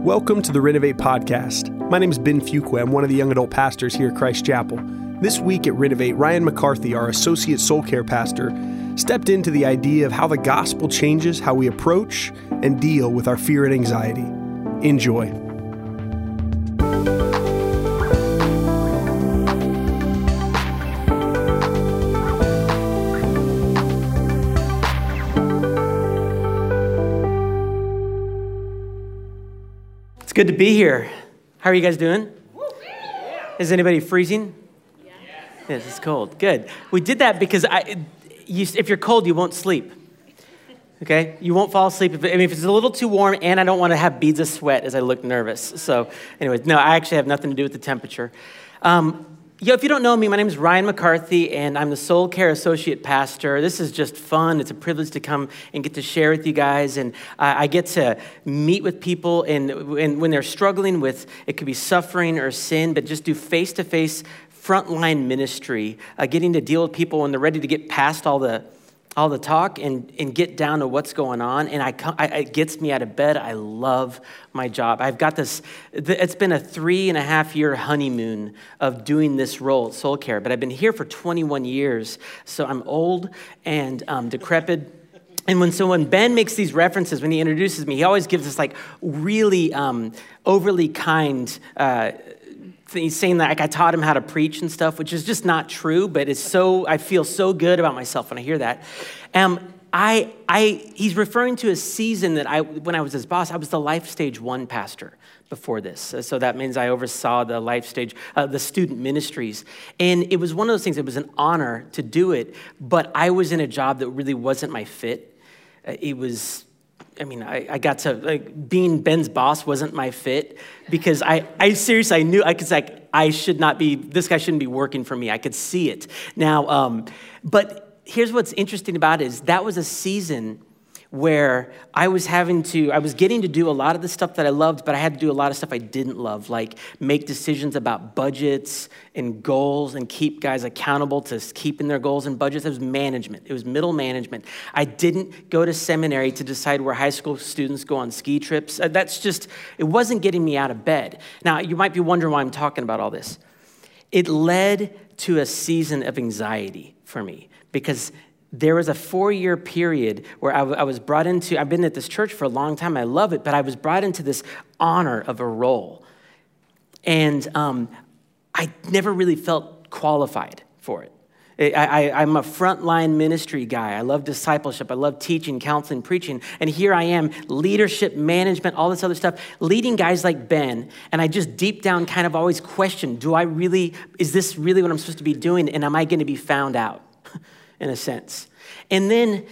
Welcome to the Renovate Podcast. My name is Ben Fuqua. I'm one of the young adult pastors here at Christ Chapel. This week at Renovate, Ryan McCarthy, our associate soul care pastor, stepped into the idea of how the gospel changes how we approach and deal with our fear and anxiety. Enjoy. Good to be here. How are you guys doing? Is anybody freezing? Yes, it's cold. Good. We did that because I, you, if you're cold, you won't sleep. Okay? You won't fall asleep. If, I mean, if it's a little too warm, and I don't want to have beads of sweat as I look nervous. So, anyways, no, I actually have nothing to do with the temperature. Um, Yo, if you don't know me, my name is Ryan McCarthy, and I'm the Soul Care Associate Pastor. This is just fun. It's a privilege to come and get to share with you guys. And I, I get to meet with people, and, and when they're struggling with it could be suffering or sin, but just do face to face frontline ministry, uh, getting to deal with people when they're ready to get past all the all the talk and, and get down to what's going on. And I, I, it gets me out of bed. I love my job. I've got this, it's been a three and a half year honeymoon of doing this role at Soul Care, but I've been here for 21 years. So I'm old and um, decrepit. And when so when Ben makes these references, when he introduces me, he always gives us like really um, overly kind uh, he's saying that like I taught him how to preach and stuff, which is just not true, but it's so, I feel so good about myself when I hear that. Um, I, I, he's referring to a season that I, when I was his boss, I was the life stage one pastor before this. So that means I oversaw the life stage, uh, the student ministries. And it was one of those things, it was an honor to do it, but I was in a job that really wasn't my fit. Uh, it was I mean, I, I got to, like, being Ben's boss wasn't my fit because I, I seriously, I knew, I could, like, I should not be, this guy shouldn't be working for me. I could see it. Now, um, but here's what's interesting about it is that was a season where I was having to, I was getting to do a lot of the stuff that I loved, but I had to do a lot of stuff I didn't love, like make decisions about budgets and goals and keep guys accountable to keeping their goals and budgets. It was management, it was middle management. I didn't go to seminary to decide where high school students go on ski trips. Uh, that's just, it wasn't getting me out of bed. Now, you might be wondering why I'm talking about all this. It led to a season of anxiety for me because there was a four year period where I, w- I was brought into, I've been at this church for a long time, I love it, but I was brought into this honor of a role. And um, I never really felt qualified for it. I, am a frontline ministry guy. I love discipleship. I love teaching, counseling, preaching. And here I am, leadership, management, all this other stuff, leading guys like Ben. And I just deep down kind of always question do I really, is this really what I'm supposed to be doing? And am I going to be found out? In a sense. And then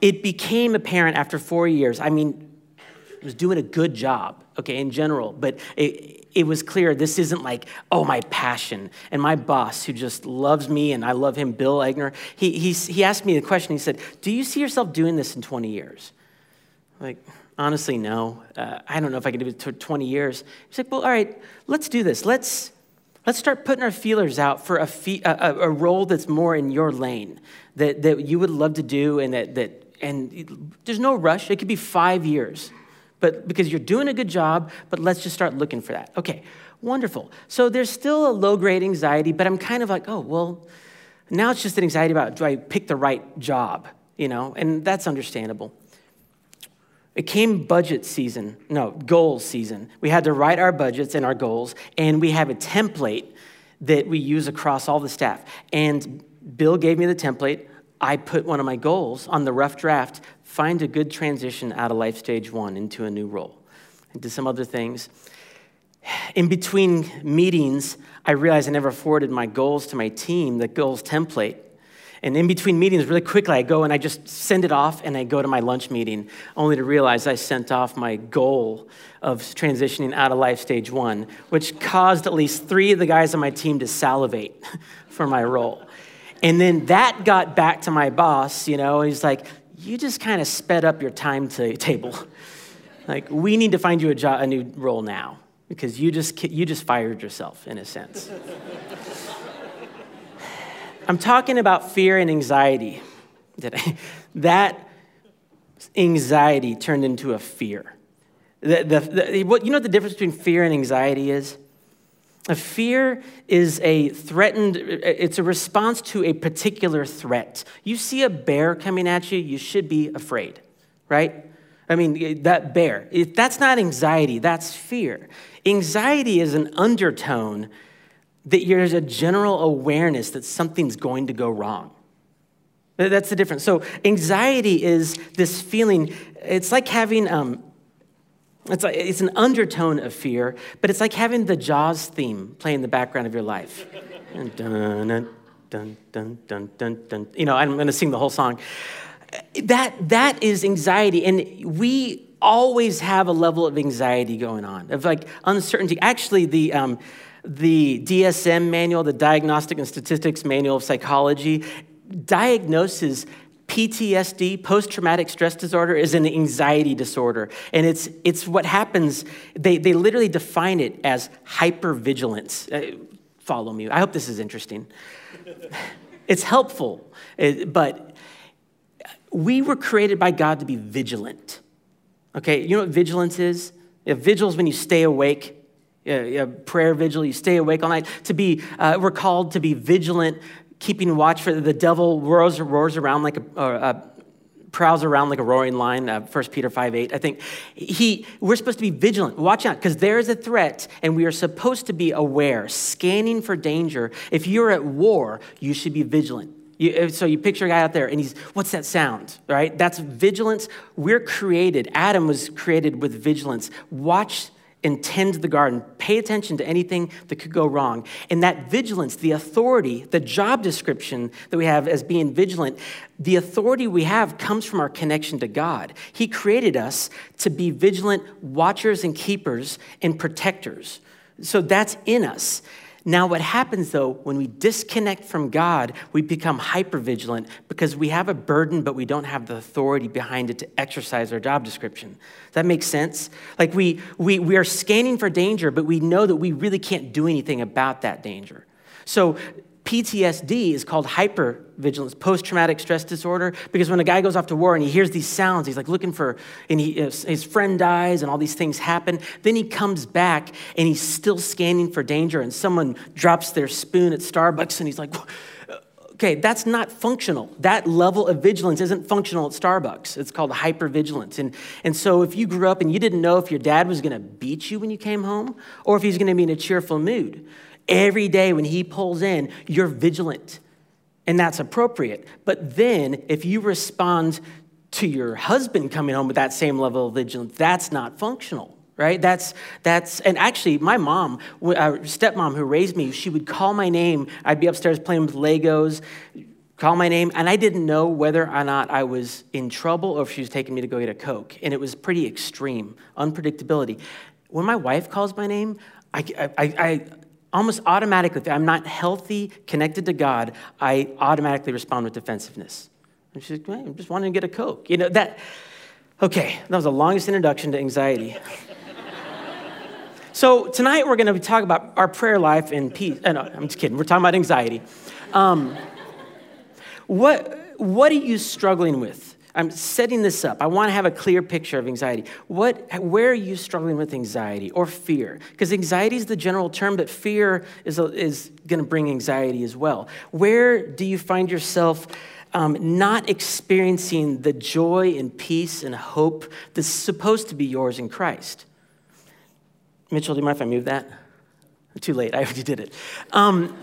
it became apparent after four years. I mean, I was doing a good job, okay, in general, but it, it was clear this isn't like, oh, my passion. And my boss, who just loves me and I love him, Bill Egner, he, he, he asked me the question. He said, Do you see yourself doing this in 20 years? Like, honestly, no. Uh, I don't know if I can do it for 20 years. He's like, Well, all right, let's do this. Let's Let's start putting our feelers out for a, fee, a, a, role that's more in your lane that, that you would love to do, and that, that and there's no rush. It could be five years, but because you're doing a good job. But let's just start looking for that. Okay, wonderful. So there's still a low grade anxiety, but I'm kind of like, oh well, now it's just an anxiety about do I pick the right job, you know, and that's understandable. It came budget season, no, goals season. We had to write our budgets and our goals, and we have a template that we use across all the staff. And Bill gave me the template. I put one of my goals on the rough draft find a good transition out of life stage one into a new role. I did some other things. In between meetings, I realized I never forwarded my goals to my team, the goals template. And in between meetings, really quickly, I go and I just send it off and I go to my lunch meeting, only to realize I sent off my goal of transitioning out of life stage one, which caused at least three of the guys on my team to salivate for my role. And then that got back to my boss, you know, he's like, You just kind of sped up your timetable. like, we need to find you a, job, a new role now because you just, you just fired yourself, in a sense. I'm talking about fear and anxiety. That anxiety turned into a fear. The, the, the, what, you know what the difference between fear and anxiety is? A fear is a threatened, it's a response to a particular threat. You see a bear coming at you, you should be afraid, right? I mean, eh, that bear, that's not anxiety, that's fear. Anxiety is an undertone that there's a general awareness that something's going to go wrong. That's the difference. So, anxiety is this feeling, it's like having um, it's, like, it's an undertone of fear, but it's like having the Jaws theme play in the background of your life. dun, dun, dun, dun, dun, dun, dun. You know, I'm going to sing the whole song. That, that is anxiety. And we always have a level of anxiety going on, of like uncertainty. Actually, the, um, the DSM manual, the Diagnostic and Statistics Manual of Psychology, diagnoses PTSD, post traumatic stress disorder, is an anxiety disorder. And it's, it's what happens, they, they literally define it as hypervigilance. Uh, follow me. I hope this is interesting. it's helpful, uh, but we were created by God to be vigilant. Okay, you know what vigilance is? Vigil is when you stay awake. Yeah, yeah, prayer vigil, you stay awake all night. To be, uh, we're called to be vigilant keeping watch for the devil roars, roars around like a, uh, prowls around like a roaring lion uh, 1 peter 5 8 i think he we're supposed to be vigilant watch out because there is a threat and we are supposed to be aware scanning for danger. If you're at war you should be vigilant. You, so you picture a guy out there and he's what's that sound right? That's vigilance. We're created adam was created with vigilance. Watch and tend the garden. Pay attention to anything that could go wrong. And that vigilance, the authority, the job description that we have as being vigilant, the authority we have comes from our connection to God. He created us to be vigilant watchers and keepers and protectors. So that's in us. Now, what happens though, when we disconnect from God, we become hypervigilant because we have a burden, but we don't have the authority behind it to exercise our job description. Does that make sense? Like we, we, we are scanning for danger, but we know that we really can't do anything about that danger. So PTSD is called hypervigilance, post traumatic stress disorder, because when a guy goes off to war and he hears these sounds, he's like looking for, and he, his friend dies and all these things happen. Then he comes back and he's still scanning for danger, and someone drops their spoon at Starbucks and he's like, okay, that's not functional. That level of vigilance isn't functional at Starbucks. It's called hypervigilance. And, and so if you grew up and you didn't know if your dad was going to beat you when you came home or if he's going to be in a cheerful mood, Every day when he pulls in, you're vigilant, and that's appropriate. But then if you respond to your husband coming home with that same level of vigilance, that's not functional right? That's that's and actually my mom uh, stepmom who raised me she would call my name. I'd be upstairs playing with legos call my name and i didn't know whether or not i was in trouble or if she was taking me to go get a coke. And it was pretty extreme unpredictability. When my wife calls my name i, I, I almost automatically, if I'm not healthy, connected to God, I automatically respond with defensiveness. And she's like, I'm just wanting to get a Coke. You know, that, okay, that was the longest introduction to anxiety. so tonight we're going to talk about our prayer life and peace. Uh, no, I'm just kidding. We're talking about anxiety. Um, what, what are you struggling with? I'm setting this up. I want to have a clear picture of anxiety. What, where are you struggling with anxiety or fear? Because anxiety is the general term, but fear is, is going to bring anxiety as well. Where do you find yourself um, not experiencing the joy and peace and hope that's supposed to be yours in Christ? Mitchell, do you mind if I move that? Too late. I already did it. Um,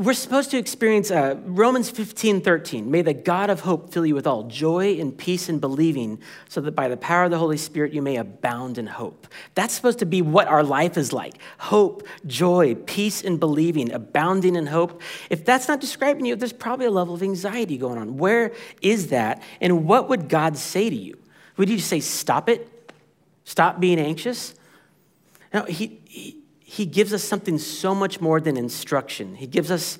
we're supposed to experience uh, Romans 15, 13. May the God of hope fill you with all joy and peace in believing, so that by the power of the Holy Spirit you may abound in hope. That's supposed to be what our life is like hope, joy, peace in believing, abounding in hope. If that's not describing you, there's probably a level of anxiety going on. Where is that? And what would God say to you? Would he just say, stop it? Stop being anxious? No, he, he he gives us something so much more than instruction. He gives us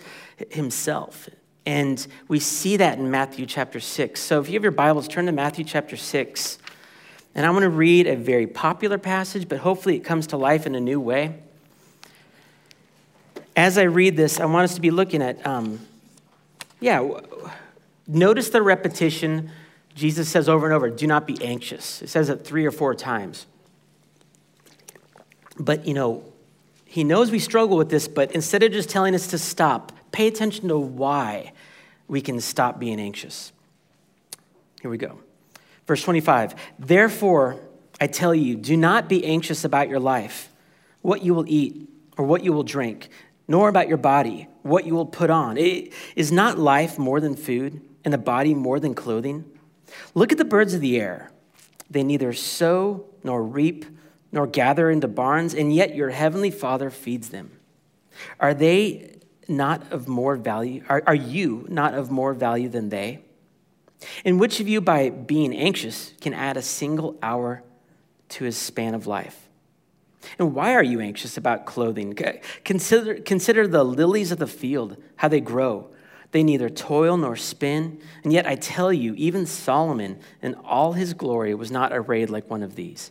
himself. And we see that in Matthew chapter 6. So if you have your Bibles, turn to Matthew chapter 6. And I want to read a very popular passage, but hopefully it comes to life in a new way. As I read this, I want us to be looking at, um, yeah, notice the repetition Jesus says over and over, do not be anxious. It says it three or four times. But, you know, he knows we struggle with this, but instead of just telling us to stop, pay attention to why we can stop being anxious. Here we go. Verse 25 Therefore, I tell you, do not be anxious about your life, what you will eat or what you will drink, nor about your body, what you will put on. It, is not life more than food, and the body more than clothing? Look at the birds of the air. They neither sow nor reap nor gather into barns, and yet your heavenly Father feeds them. Are they not of more value? Are, are you not of more value than they? And which of you, by being anxious, can add a single hour to his span of life? And why are you anxious about clothing? Consider, consider the lilies of the field, how they grow. They neither toil nor spin. And yet I tell you, even Solomon in all his glory was not arrayed like one of these.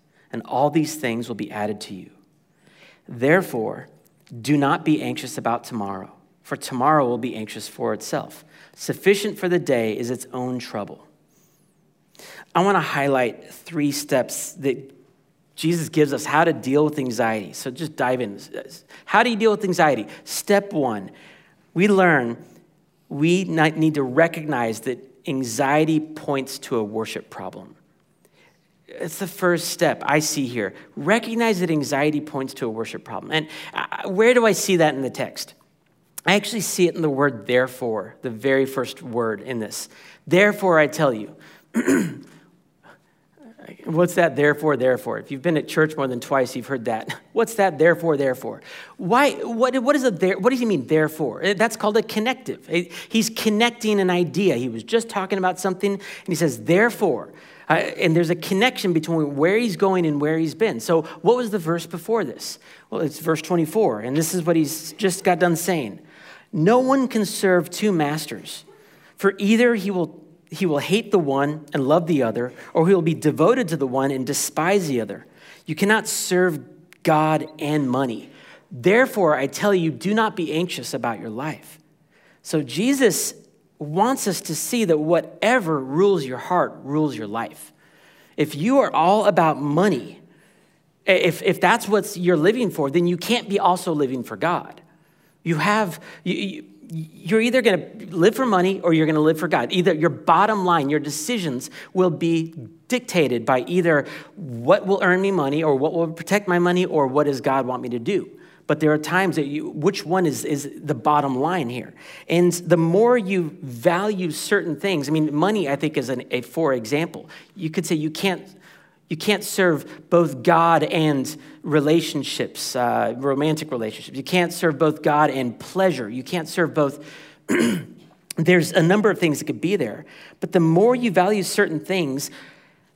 and all these things will be added to you. Therefore, do not be anxious about tomorrow, for tomorrow will be anxious for itself. Sufficient for the day is its own trouble. I want to highlight three steps that Jesus gives us how to deal with anxiety. So just dive in. How do you deal with anxiety? Step one, we learn we need to recognize that anxiety points to a worship problem. It's the first step I see here. Recognize that anxiety points to a worship problem. And uh, where do I see that in the text? I actually see it in the word therefore, the very first word in this. Therefore, I tell you. What's that therefore, therefore? If you've been at church more than twice, you've heard that. What's that therefore, therefore? Why, what, what, is a there, what does he mean, therefore? Eh, that's called a connective. He's connecting an idea. He was just talking about something, and he says, therefore. And there's a connection between where he's going and where he's been. So, what was the verse before this? Well, it's verse 24, and this is what he's just got done saying No one can serve two masters, for either he will, he will hate the one and love the other, or he will be devoted to the one and despise the other. You cannot serve God and money. Therefore, I tell you, do not be anxious about your life. So, Jesus wants us to see that whatever rules your heart rules your life. If you are all about money, if, if that's what you're living for, then you can't be also living for God. You have, you, you're either going to live for money or you're going to live for God. Either your bottom line, your decisions will be dictated by either what will earn me money or what will protect my money or what does God want me to do but there are times that you, which one is, is the bottom line here? And the more you value certain things, I mean, money, I think, is an, a for example. You could say you can't, you can't serve both God and relationships, uh, romantic relationships. You can't serve both God and pleasure. You can't serve both. There's a number of things that could be there. But the more you value certain things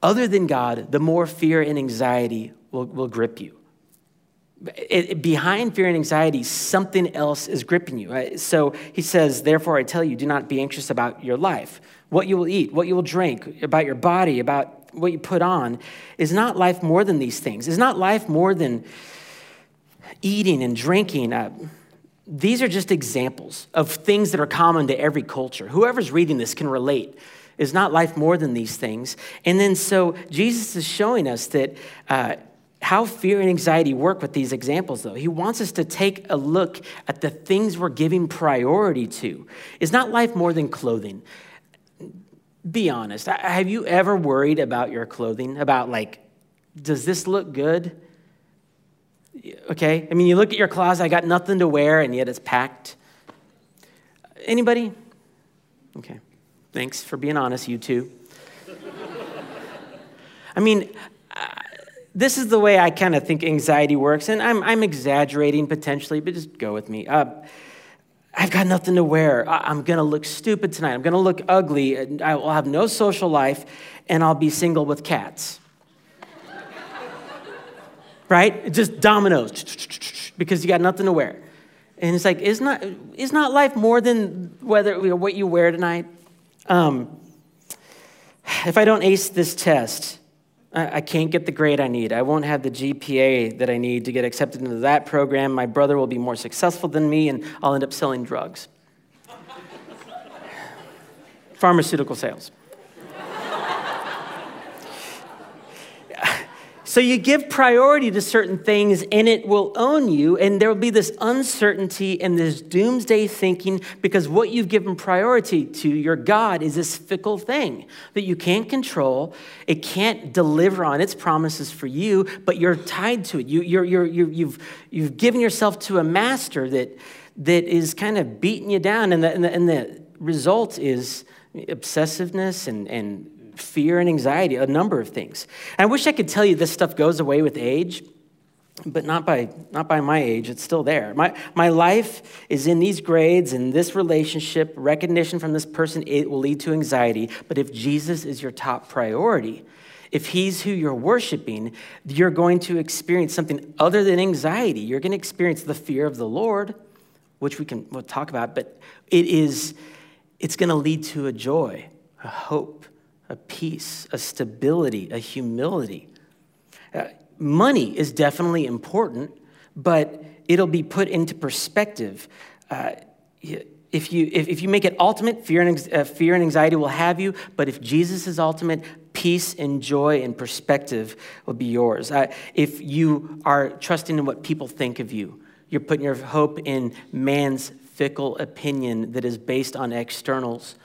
other than God, the more fear and anxiety will, will grip you it, behind fear and anxiety, something else is gripping you. Right? So he says, Therefore, I tell you, do not be anxious about your life, what you will eat, what you will drink, about your body, about what you put on. Is not life more than these things? Is not life more than eating and drinking? Uh, these are just examples of things that are common to every culture. Whoever's reading this can relate. Is not life more than these things? And then so Jesus is showing us that. Uh, how fear and anxiety work with these examples, though. He wants us to take a look at the things we're giving priority to. Is not life more than clothing? Be honest. Have you ever worried about your clothing? About, like, does this look good? Okay? I mean, you look at your closet, I got nothing to wear, and yet it's packed. Anybody? Okay. Thanks for being honest, you two. I mean, this is the way I kind of think anxiety works, and I'm, I'm exaggerating potentially, but just go with me. Uh, I've got nothing to wear. I'm going to look stupid tonight. I'm going to look ugly. I will have no social life, and I'll be single with cats. right? Just dominoes because you got nothing to wear. And it's like, is not, is not life more than whether what you wear tonight? Um, if I don't ace this test, I can't get the grade I need. I won't have the GPA that I need to get accepted into that program. My brother will be more successful than me, and I'll end up selling drugs. Pharmaceutical sales. So you give priority to certain things and it will own you, and there will be this uncertainty and this doomsday thinking because what you've given priority to, your God, is this fickle thing that you can't control. It can't deliver on its promises for you, but you're tied to it. You, you're, you're, you you've, you've given yourself to a master that, that is kind of beating you down, and the, and the, and the result is obsessiveness and, and fear and anxiety, a number of things. And I wish I could tell you this stuff goes away with age, but not by, not by my age. It's still there. My, my life is in these grades, and this relationship, recognition from this person, it will lead to anxiety. But if Jesus is your top priority, if he's who you're worshiping, you're going to experience something other than anxiety. You're going to experience the fear of the Lord, which we can we'll talk about, but it is it's going to lead to a joy, a hope, a peace, a stability, a humility. Uh, money is definitely important, but it'll be put into perspective. Uh, if you, if, if you make it ultimate, fear and, uh, fear and anxiety will have you, but if Jesus is ultimate, peace and joy and perspective will be yours. Uh, if you are trusting in what people think of you, you're putting your hope in man's fickle opinion that is based on externals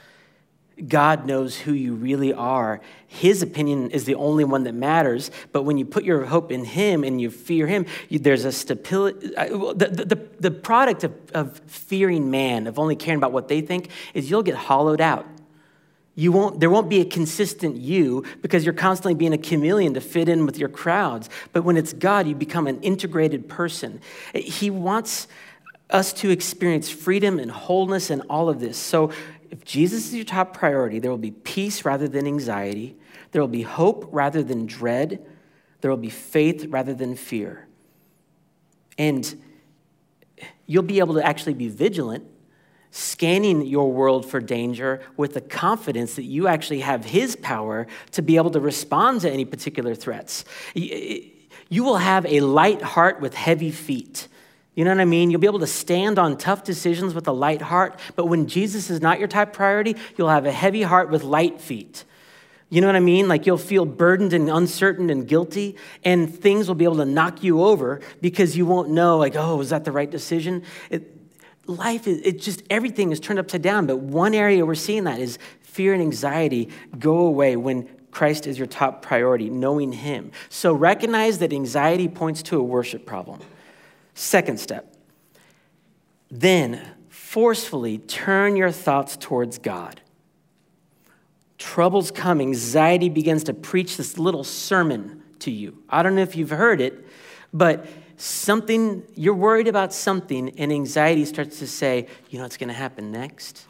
God knows who you really are. His opinion is the only one that matters. But when you put your hope in Him and you fear Him, you, there's a stability. The, the, the product of, of fearing man, of only caring about what they think, is you'll get hollowed out. You won't, there won't be a consistent you because you're constantly being a chameleon to fit in with your crowds. But when it's God, you become an integrated person. He wants us to experience freedom and wholeness and all of this. So if Jesus is your top priority, there will be peace rather than anxiety, there will be hope rather than dread, there will be faith rather than fear. And you'll be able to actually be vigilant, scanning your world for danger with the confidence that you actually have His power to be able to respond to any particular threats. You will have a light heart with heavy feet. You know what I mean? You'll be able to stand on tough decisions with a light heart, but when Jesus is not your top priority, you'll have a heavy heart with light feet. You know what I mean? Like you'll feel burdened and uncertain and guilty, and things will be able to knock you over because you won't know, like, oh, was that the right decision? It, life is, it just, everything is turned upside down. But one area we're seeing that is fear and anxiety go away when Christ is your top priority, knowing Him. So recognize that anxiety points to a worship problem. Second step, then forcefully turn your thoughts towards God. Trouble's come, anxiety begins to preach this little sermon to you. I don't know if you've heard it, but something, you're worried about something, and anxiety starts to say, you know what's going to happen next?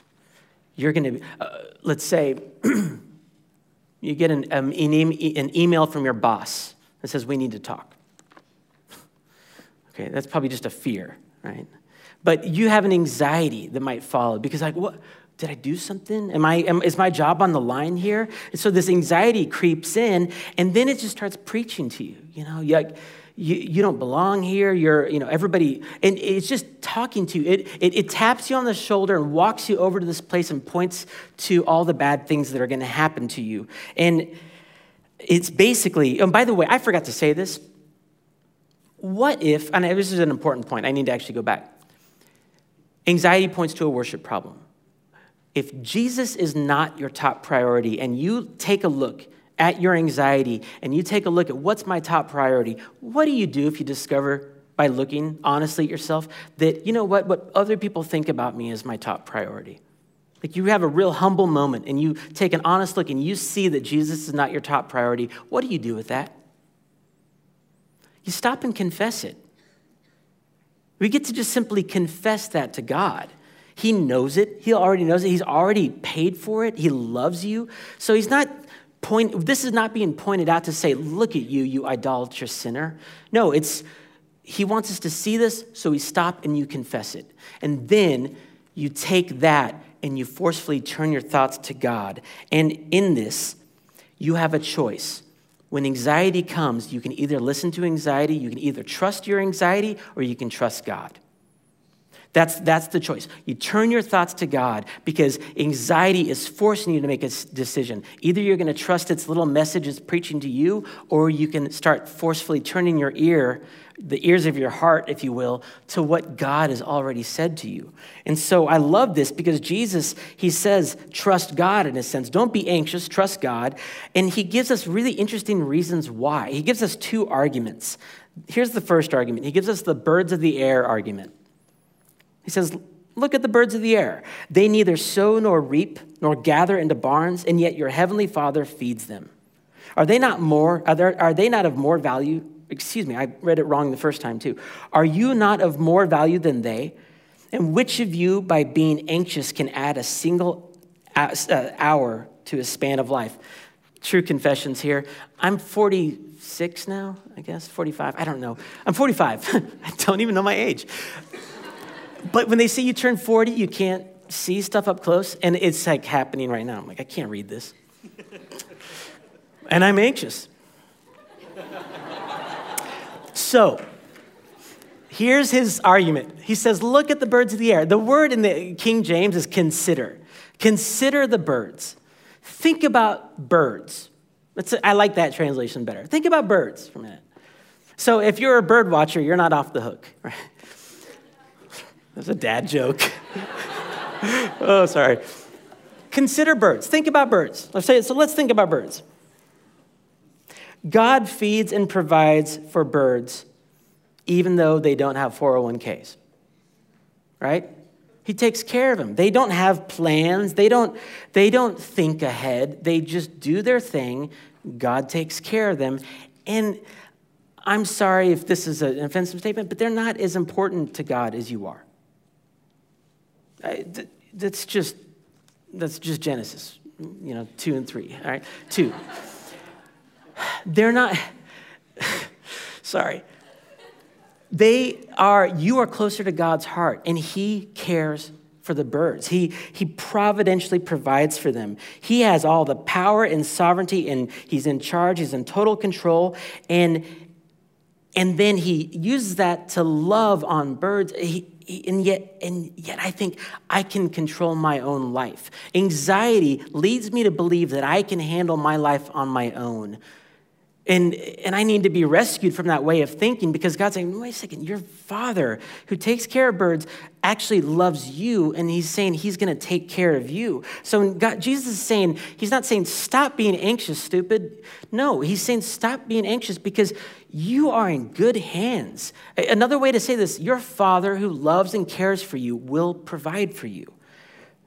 You're going to, uh, let's say, you get an, um, an, an email from your boss that says, we need to talk. Okay, that's probably just a fear, right? But you have an anxiety that might follow because, like, what? Did I do something? Am I, am, is my job on the line here? And so this anxiety creeps in, and then it just starts preaching to you. You know, you, like, you, you don't belong here. You're, you know, everybody, and it's just talking to you. It, it, it taps you on the shoulder and walks you over to this place and points to all the bad things that are going to happen to you. And it's basically, and by the way, I forgot to say this what if, and this is an important point, I need to actually go back. Anxiety points to a worship problem. If Jesus is not your top priority and you take a look at your anxiety and you take a look at what's my top priority, what do you do if you discover by looking honestly at yourself that, you know what, what other people think about me is my top priority? Like you have a real humble moment and you take an honest look and you see that Jesus is not your top priority. What do you do with that? You stop and confess it. We get to just simply confess that to God. He knows it. He already knows it. He's already paid for it. He loves you. So he's not point this is not being pointed out to say, look at you, you idolatrous sinner. No, it's he wants us to see this, so we stop and you confess it. And then you take that and you forcefully turn your thoughts to God. And in this, you have a choice. When anxiety comes, you can either listen to anxiety, you can either trust your anxiety, or you can trust God. That's, that's the choice. You turn your thoughts to God because anxiety is forcing you to make a decision. Either you're going to trust its little message preaching to you, or you can start forcefully turning your ear, the ears of your heart, if you will, to what God has already said to you. And so I love this because Jesus, he says, trust God in a sense. Don't be anxious, trust God. And he gives us really interesting reasons why. He gives us two arguments. Here's the first argument he gives us the birds of the air argument. He says, Look at the birds of the air. They neither sow nor reap nor gather into barns, and yet your heavenly Father feeds them. Are they not more, are, there, are they not of more value? Excuse me, I read it wrong the first time too. Are you not of more value than they? And which of you, by being anxious, can add a single uh, hour to a span of life? True confessions here. I'm 46 now, I guess, 45. I don't know. I'm 45. I don't even know my age but when they say you turn 40, you can't see stuff up close. And it's like happening right now. I'm like, I can't read this. and I'm anxious. so, here's his argument. He says, Look at the birds of the air. The word in the King James is consider. Consider the birds. Think about birds. I like that translation better. Think about birds for a minute. So, if you're a bird watcher, you're not off the hook, right? That's a dad joke. oh, sorry. Consider birds. Think about birds. Let's say. So let's think about birds. God feeds and provides for birds even though they don't have 401ks. Right? He takes care of them. They don't have plans. They don't, they don't think ahead. They just do their thing. God takes care of them. And I'm sorry if this is an offensive statement, but they're not as important to God as you are that's just that's just Genesis, you know, two and three. All right, two. They're not. sorry. They are. You are closer to God's heart, and He cares for the birds. He, he providentially provides for them. He has all the power and sovereignty, and he's in charge, he's in total control. And, and then he uses that to love on birds. He, and yet, and yet I think I can control my own life. Anxiety leads me to believe that I can handle my life on my own. And, and I need to be rescued from that way of thinking because God's saying, wait a second, your father who takes care of birds actually loves you, and he's saying he's going to take care of you. So God, Jesus is saying, he's not saying, stop being anxious, stupid. No, he's saying, stop being anxious because you are in good hands. Another way to say this, your father who loves and cares for you will provide for you.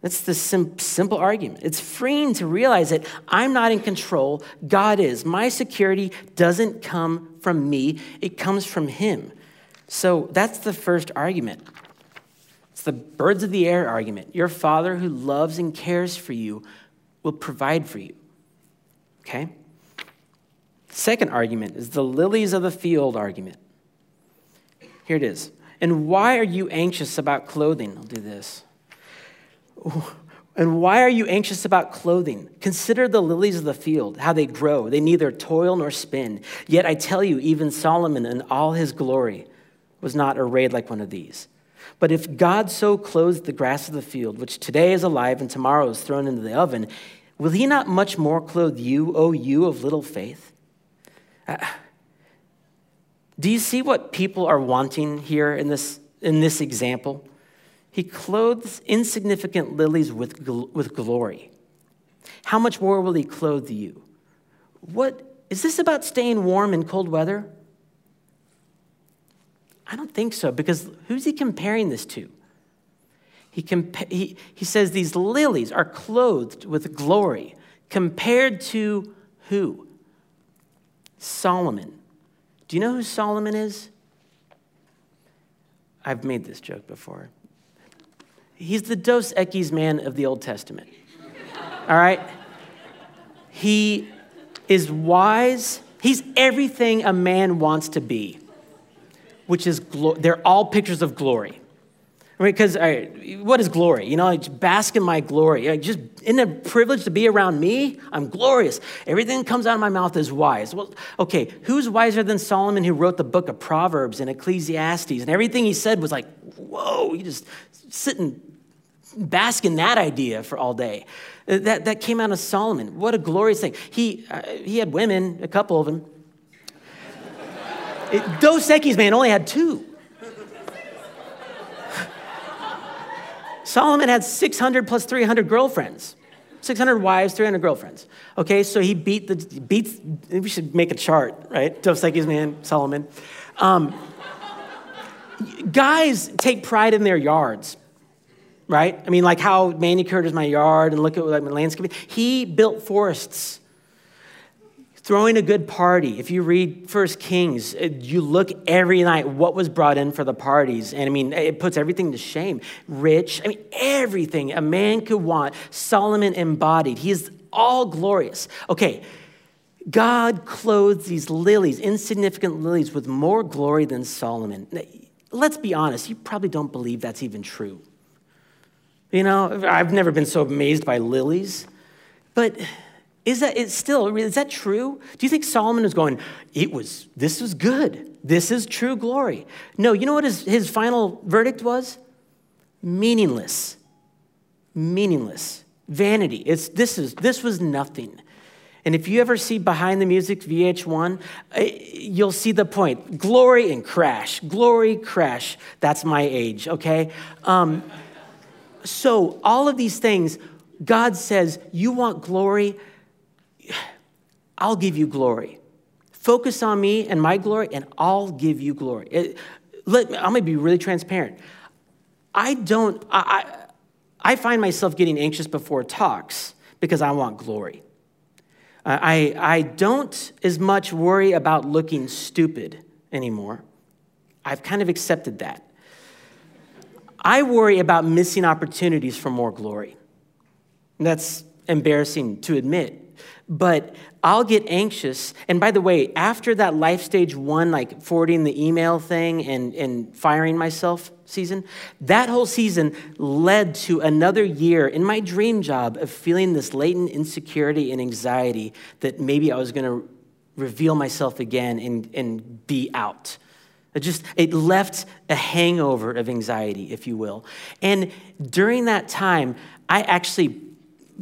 That's the sim- simple argument. It's freeing to realize that I'm not in control, God is. My security doesn't come from me, it comes from Him. So that's the first argument. It's the birds of the air argument. Your Father who loves and cares for you will provide for you. Okay? Second argument is the lilies of the field argument. Here it is. And why are you anxious about clothing? I'll do this. And why are you anxious about clothing? Consider the lilies of the field, how they grow. They neither toil nor spin. Yet I tell you, even Solomon in all his glory was not arrayed like one of these. But if God so clothes the grass of the field, which today is alive and tomorrow is thrown into the oven, will he not much more clothe you, O you of little faith? Uh, do you see what people are wanting here in this, in this example? He clothes insignificant lilies with, with glory. How much more will he clothe you? What is this about staying warm in cold weather? I don't think so, because who's he comparing this to? He, compa- he, he says these lilies are clothed with glory compared to who? Solomon. Do you know who Solomon is? I've made this joke before. He's the Dos Equis man of the Old Testament. All right? He is wise. He's everything a man wants to be, which is, glo- they're all pictures of glory. Because right, what is glory? You know, like, bask in my glory. Like, just in the privilege to be around me, I'm glorious. Everything that comes out of my mouth is wise. Well, okay, who's wiser than Solomon who wrote the book of Proverbs and Ecclesiastes? And everything he said was like, whoa, you just sit and bask in that idea for all day. Uh, that, that came out of Solomon. What a glorious thing. He, uh, he had women, a couple of them. it, Dos Equis, man, only had two. Solomon had 600 plus 300 girlfriends. 600 wives, 300 girlfriends. Okay, so he beat the, beats, we should make a chart, right? Dos Equis man, Solomon. Um, guys take pride in their yards, right? I mean, like how manicured is my yard and look at like my landscape. He built forests throwing a good party. If you read First Kings, you look every night what was brought in for the parties. And I mean, it puts everything to shame. Rich, I mean, everything a man could want, Solomon embodied. He is all glorious. Okay, God clothes these lilies, insignificant lilies, with more glory than Solomon. Let's be honest, you probably don't believe that's even true. You know, I've never been so amazed by lilies, but is that it's still is that true? Do you think Solomon is going, it was this was good. This is true glory. No, you know what his, his final verdict was? Meaningless. Meaningless. Vanity. It's this is this was nothing. And if you ever see behind the music VH1, eh, you'll see the point. Glory and crash. Glory, crash. That's my age, okay? Um, so, all of these things, God says, You want glory? I'll give you glory. Focus on me and my glory, and I'll give you glory. It, let, I'm gonna be really transparent. I don't, I, I, I find myself getting anxious before talks because I want glory. I, I don't as much worry about looking stupid anymore. I've kind of accepted that. I worry about missing opportunities for more glory. That's embarrassing to admit but I'll get anxious. And by the way, after that life stage one, like forwarding the email thing and, and firing myself season, that whole season led to another year in my dream job of feeling this latent insecurity and anxiety that maybe I was going to reveal myself again and, and be out. It just it left a hangover of anxiety, if you will. And during that time, I actually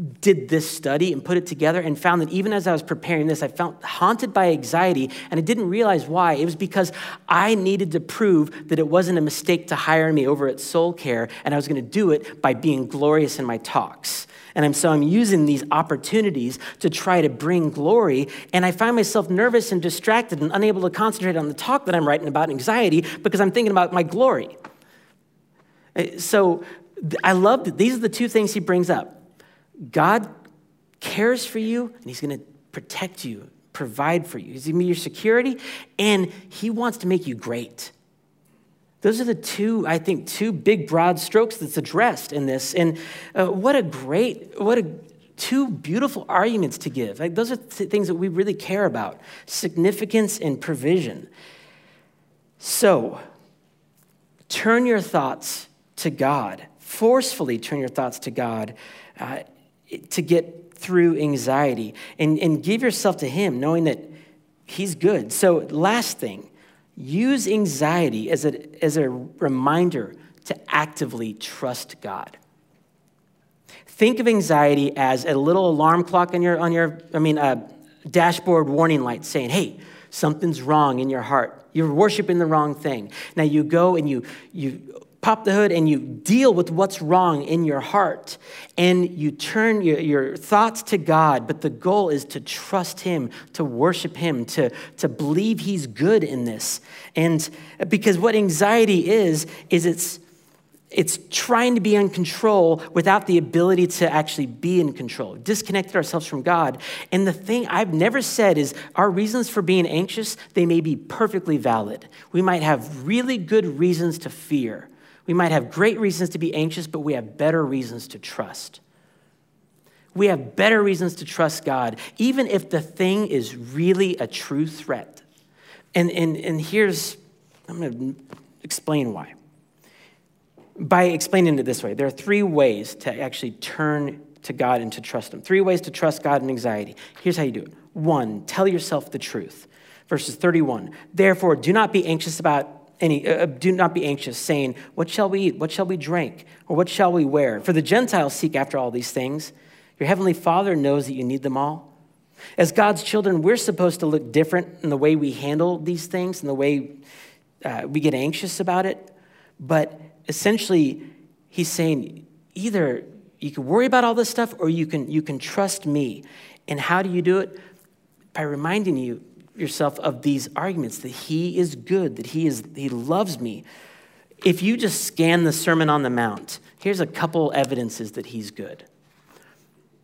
did this study and put it together and found that even as I was preparing this, I felt haunted by anxiety and I didn't realize why. It was because I needed to prove that it wasn't a mistake to hire me over at Soul Care and I was going to do it by being glorious in my talks. And I'm, so I'm using these opportunities to try to bring glory. And I find myself nervous and distracted and unable to concentrate on the talk that I'm writing about anxiety because I'm thinking about my glory. Uh, so I love that these are the two things he brings up God cares for you and He's going to protect you, provide for you. He's going to be your security, and He wants to make you great. Those are the two, I think, two big broad strokes that's addressed in this. And uh, what a great, what a two beautiful arguments to give. Like those are th- things that we really care about significance and provision. So, turn your thoughts to God. Forcefully turn your thoughts to God. Uh, to get through anxiety and, and give yourself to Him, knowing that He's good. So, last thing, use anxiety as a, as a reminder to actively trust God. Think of anxiety as a little alarm clock on your, on your I mean, a dashboard warning light saying, hey, something's wrong in your heart. You're worshiping the wrong thing. Now you go and you, you pop the hood and you deal with what's wrong in your heart and you turn your, your, thoughts to God, but the goal is to trust Him, to worship Him, to, to believe He's good in this. And because what anxiety is, is it's it's trying to be in control without the ability to actually be in control, disconnected ourselves from God. And the thing I've never said is our reasons for being anxious, they may be perfectly valid. We might have really good reasons to fear. We might have great reasons to be anxious, but we have better reasons to trust. We have better reasons to trust God, even if the thing is really a true threat. And, and, and here's, I'm going to explain why. By explaining it this way, there are three ways to actually turn to God and to trust Him. Three ways to trust God in anxiety. Here's how you do it one, tell yourself the truth. Verses 31. Therefore, do not be anxious about any, uh, uh, do not be anxious, saying, What shall we eat? What shall we drink? Or what shall we wear? For the Gentiles seek after all these things. Your heavenly Father knows that you need them all. As God's children, we're supposed to look different in the way we handle these things and the way uh, we get anxious about it. But essentially, he's saying either you can worry about all this stuff or you can, you can trust me. And how do you do it? By reminding you yourself of these arguments that he is good, that he, is, he loves me. If you just scan the Sermon on the Mount, here's a couple evidences that he's good.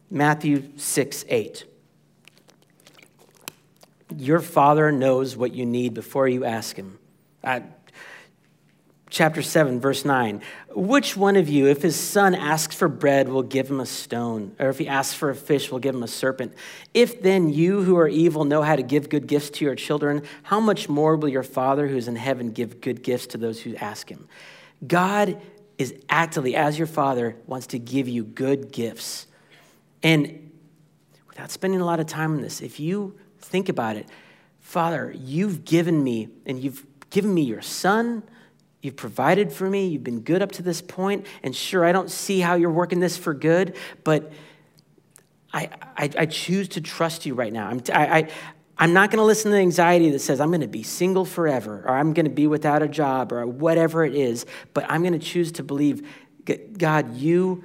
Matthew 6, 8. Your father knows what you need before you ask him. Chapter 7, verse 9. Which one of you, if his son asks for bread, will give him a stone? Or if he asks for a fish, will give him a serpent? If then you who are evil know how to give good gifts to your children, how much more will your Father who is in heaven give good gifts to those who ask him? God is actively, as your Father, wants to give you good gifts. And without spending a lot of time on this, if you think about it, Father, you've given me, and you've given me your son You've provided for me. You've been good up to this point. And sure, I don't see how you're working this for good, but I, I, I choose to trust you right now. I'm, t- I, I, I'm not going to listen to the anxiety that says I'm going to be single forever or I'm going to be without a job or whatever it is, but I'm going to choose to believe, God, you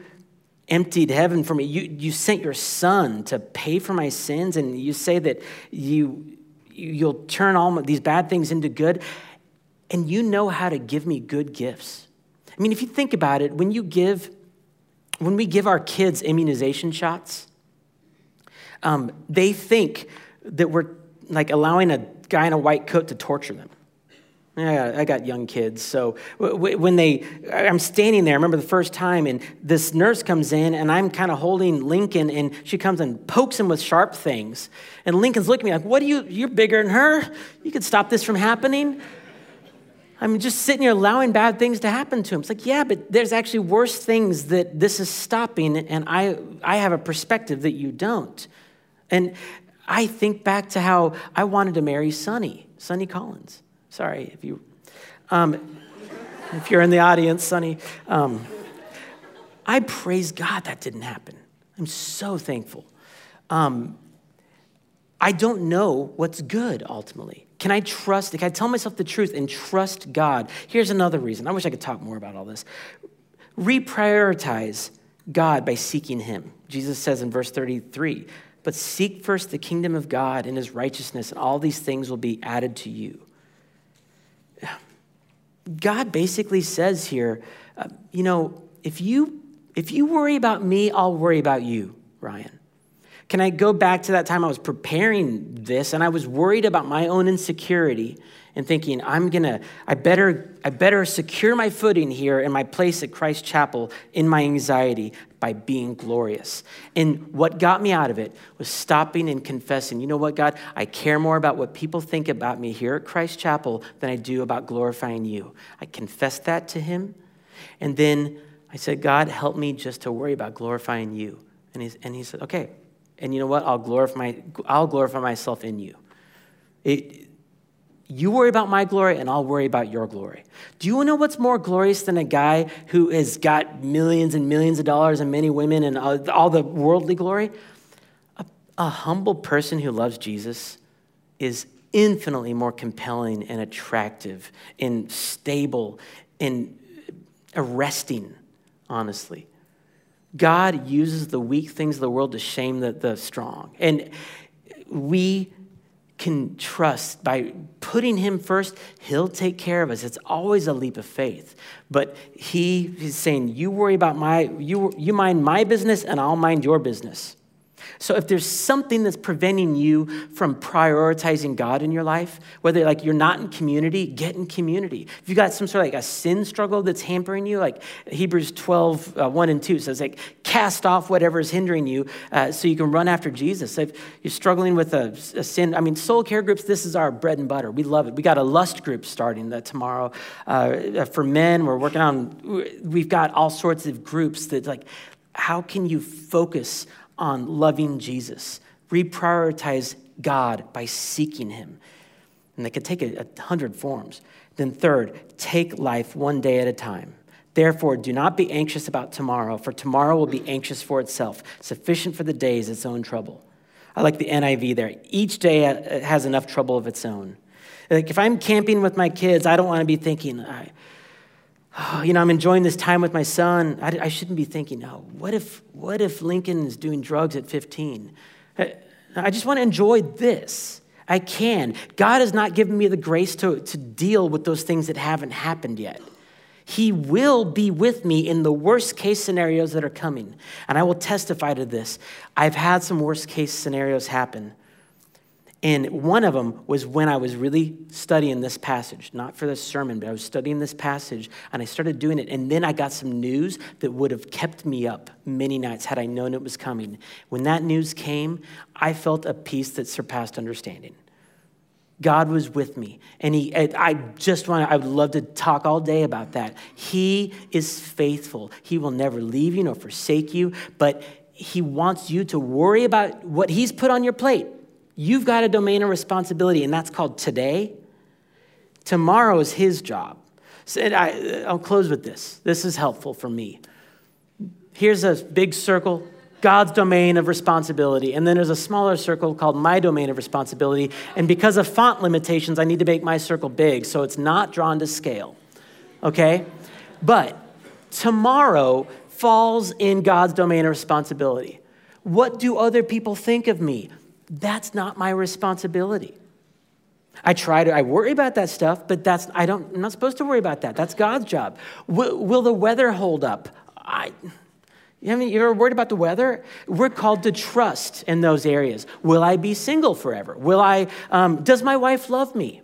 emptied heaven for me. You, you sent your son to pay for my sins, and you say that you, you'll turn all these bad things into good and you know how to give me good gifts. I mean, if you think about it, when you give, when we give our kids immunization shots, um, they think that we're like allowing a guy in a white coat to torture them. Yeah, I got young kids. So when they, I'm standing there, I remember the first time, and this nurse comes in, and I'm kind of holding Lincoln, and she comes and pokes him with sharp things. And Lincoln's looking at me like, What are you, you're bigger than her? You could stop this from happening. I'm just sitting here allowing bad things to happen to him. It's like, yeah, but there's actually worse things that this is stopping, and I, I have a perspective that you don't. And I think back to how I wanted to marry Sonny, Sonny Collins. Sorry if you, um, if you're in the audience, Sonny. Um, I praise God that didn't happen. I'm so thankful. Um, I don't know what's good ultimately. Can I trust? Can I tell myself the truth and trust God? Here's another reason. I wish I could talk more about all this. Reprioritize God by seeking Him. Jesus says in verse 33 But seek first the kingdom of God and His righteousness, and all these things will be added to you. God basically says here, uh, you know, if you if you worry about me, I'll worry about you, Ryan. Can I go back to that time I was preparing this and I was worried about my own insecurity and thinking, I'm gonna, I better, I better secure my footing here in my place at Christ Chapel in my anxiety by being glorious. And what got me out of it was stopping and confessing, you know what, God, I care more about what people think about me here at Christ Chapel than I do about glorifying you. I confessed that to Him. And then I said, God, help me just to worry about glorifying you. And, he's, and he said, okay, and you know what? I'll glorify, I'll glorify myself in you. It, you worry about my glory, and I'll worry about your glory. Do you know what's more glorious than a guy who has got millions and millions of dollars and many women and all, all the worldly glory? A, a humble person who loves Jesus is infinitely more compelling and attractive and stable and arresting, honestly. God uses the weak things of the world to shame the, the strong. And we can trust by putting him first, he'll take care of us. It's always a leap of faith. But he is saying, You worry about my, you, you mind my business, and I'll mind your business. So if there's something that's preventing you from prioritizing God in your life, whether like you're not in community, get in community. If you got some sort of like a sin struggle that's hampering you, like Hebrews 12, uh, 1 and 2 says like cast off whatever is hindering you uh, so you can run after Jesus. If you're struggling with a, a, sin, I mean, soul care groups, this is our bread and butter. We love it. We got a lust group starting that tomorrow. Uh, for men, we're working on, we've got all sorts of groups that like, how can you focus on loving Jesus. Reprioritize God by seeking Him. And they could take a, a hundred forms. Then, third, take life one day at a time. Therefore, do not be anxious about tomorrow, for tomorrow will be anxious for itself. Sufficient for the day is its own trouble. I like the NIV there. Each day has enough trouble of its own. Like if I'm camping with my kids, I don't want to be thinking, oh, you know, I'm enjoying this time with my son. I, I, shouldn't be thinking, oh, what if, what if Lincoln is doing drugs at 15? I, I just want to enjoy this. I can. God has not given me the grace to, to deal with those things that haven't happened yet. He will be with me in the worst case scenarios that are coming. And I will testify to this. I've had some worst case scenarios happen. And one of them was when I was really studying this passage, not for this sermon, but I was studying this passage and I started doing it. And then I got some news that would have kept me up many nights had I known it was coming. When that news came, I felt a peace that surpassed understanding. God was with me. And he, I just want to, I would love to talk all day about that. He is faithful. He will never leave you nor forsake you, but he wants you to worry about what he's put on your plate You've got a domain of responsibility, and that's called today. Tomorrow is his job. So I, I'll close with this. This is helpful for me. Here's a big circle, God's domain of responsibility. And then there's a smaller circle called my domain of responsibility. And because of font limitations, I need to make my circle big so it's not drawn to scale. Okay? But tomorrow falls in God's domain of responsibility. What do other people think of me? That's not my responsibility. I try to, I worry about that stuff, but that's, I don't, I'm not supposed to worry about that. That's God's job. Will, will the weather hold up? I, you, you ever worried about the weather? We're called to trust in those areas. Will I be single forever? Will I, um, does my wife love me?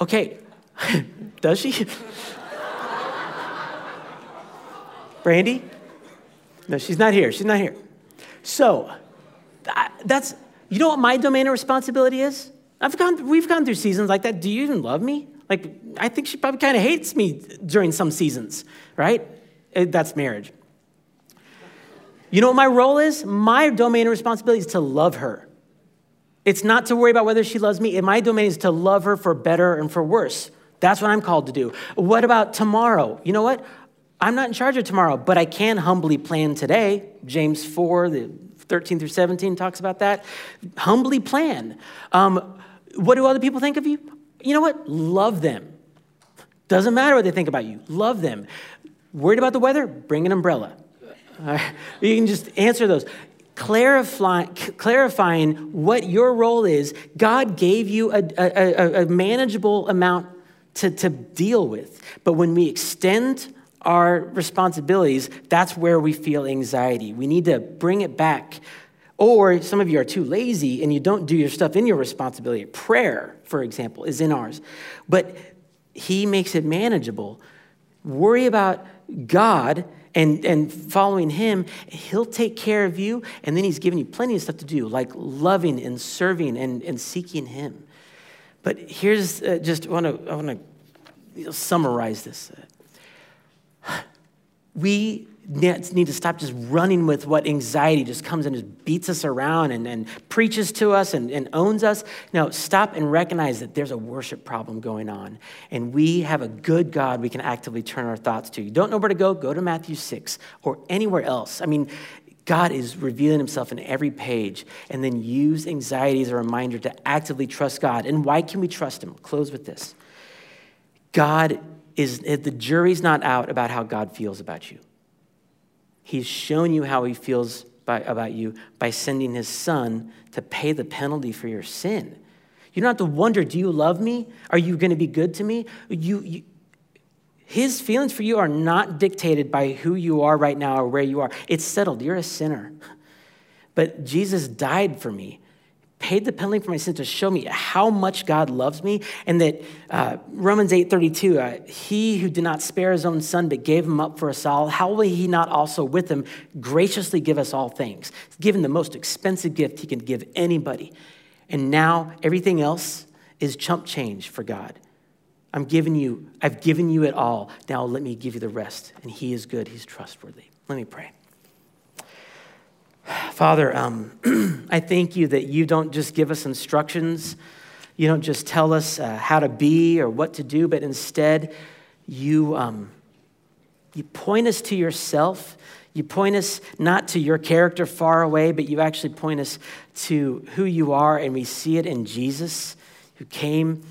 Okay, does she? Brandy? No, she's not here. She's not here. So, that's, you know what my domain of responsibility is? I've gone, we've gone through seasons like that. Do you even love me? Like, I think she probably kind of hates me during some seasons, right? Eh, that's marriage. You know what my role is? My domain of responsibility is to love her. It's not to worry about whether she loves me. My domain is to love her for better and for worse. That's what I'm called to do. What about tomorrow? You know what? I'm not in charge of tomorrow, but I can humbly plan today. James 4, the 13 through 17 talks about that. Humbly plan. Um, what do other people think of you? You know what? Love them. Doesn't matter what they think about you. Love them. Worried about the weather? Bring an umbrella. Uh, you can just answer those. Clarify, clarifying what your role is. God gave you a, a, a manageable amount to, to deal with. But when we extend our responsibilities, that's where we feel anxiety. We need to bring it back. Or some of you are too lazy and you don't do your stuff in your responsibility. Prayer, for example, is in ours. But He makes it manageable. Worry about God and, and following Him. He'll take care of you, and then He's given you plenty of stuff to do, like loving and serving and, and seeking Him. But here's uh, just want to I want to summarize this we need to stop just running with what anxiety just comes and just beats us around and, and preaches to us and, and owns us. No, stop and recognize that there's a worship problem going on. And we have a good God we can actively turn our thoughts to. You don't know where to go? Go to Matthew 6 or anywhere else. I mean, God is revealing himself in every page, and then use anxiety as a reminder to actively trust God. And why can we trust him? Close with this God is the jury's not out about how God feels about you. He's shown you how he feels by, about you by sending his son to pay the penalty for your sin. You don't have to wonder, do you love me? Are you going to be good to me? You, you, his feelings for you are not dictated by who you are right now or where you are. It's settled. You're a sinner. But Jesus died for me, paid the penalty for my sins to show me how much God loves me, and that uh, Romans 8:32, uh, He who did not spare His own Son but gave Him up for us all, how will He not also with Him graciously give us all things? He's given the most expensive gift He can give anybody, and now everything else is chump change for God. I'm giving you, I've given you it all. Now let me give you the rest. And He is good, He's trustworthy. Let me pray. Father, um, I thank you that you don't just give us instructions, you don't just tell us uh, how to be or what to do, but instead you, um, you point us to yourself. You point us not to your character far away, but you actually point us to who you are, and we see it in Jesus, who came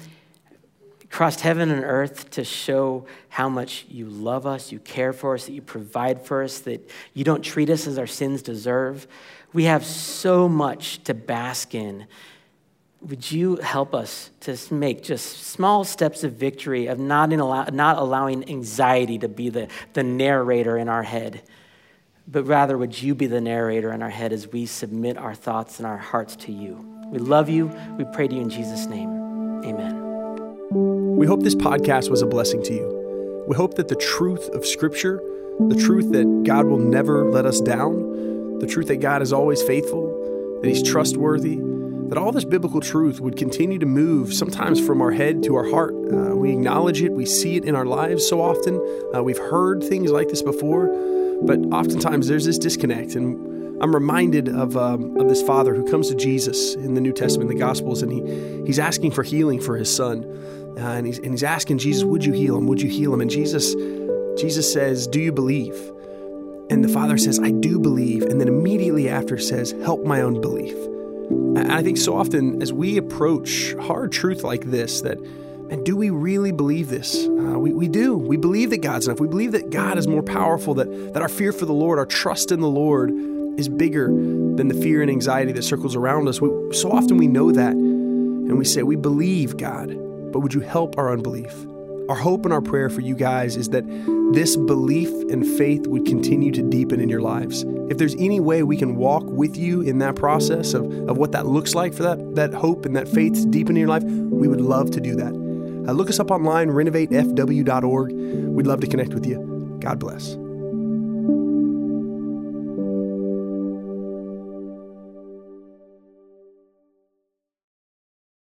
crossed heaven and earth to show how much you love us, you care for us, that you provide for us, that you don't treat us as our sins deserve. We have so much to bask in. Would you help us to make just small steps of victory, of not, allow, not allowing anxiety to be the, the narrator in our head, but rather would you be the narrator in our head as we submit our thoughts and our hearts to you? We love you. We pray to you in Jesus' name. Amen. We hope this podcast was a blessing to you. We hope that the truth of Scripture, the truth that God will never let us down, the truth that God is always faithful, that He's trustworthy, that all this biblical truth would continue to move sometimes from our head to our heart. Uh, we acknowledge it, we see it in our lives so often. Uh, we've heard things like this before, but oftentimes there's this disconnect. And I'm reminded of, um, of this father who comes to Jesus in the New Testament, the Gospels, and he, he's asking for healing for his son. Uh, and, he's, and he's asking Jesus, Would you heal him? Would you heal him? And Jesus, Jesus says, Do you believe? And the father says, I do believe. And then immediately after says, Help my own belief. And I think so often as we approach hard truth like this, that, and do we really believe this? Uh, we, we do. We believe that God's enough. We believe that God is more powerful, that, that our fear for the Lord, our trust in the Lord is bigger than the fear and anxiety that circles around us. We, so often we know that, and we say, We believe God but would you help our unbelief? Our hope and our prayer for you guys is that this belief and faith would continue to deepen in your lives. If there's any way we can walk with you in that process of, of what that looks like for that, that hope and that faith to deepen in your life, we would love to do that. Uh, look us up online, renovatefw.org. We'd love to connect with you. God bless.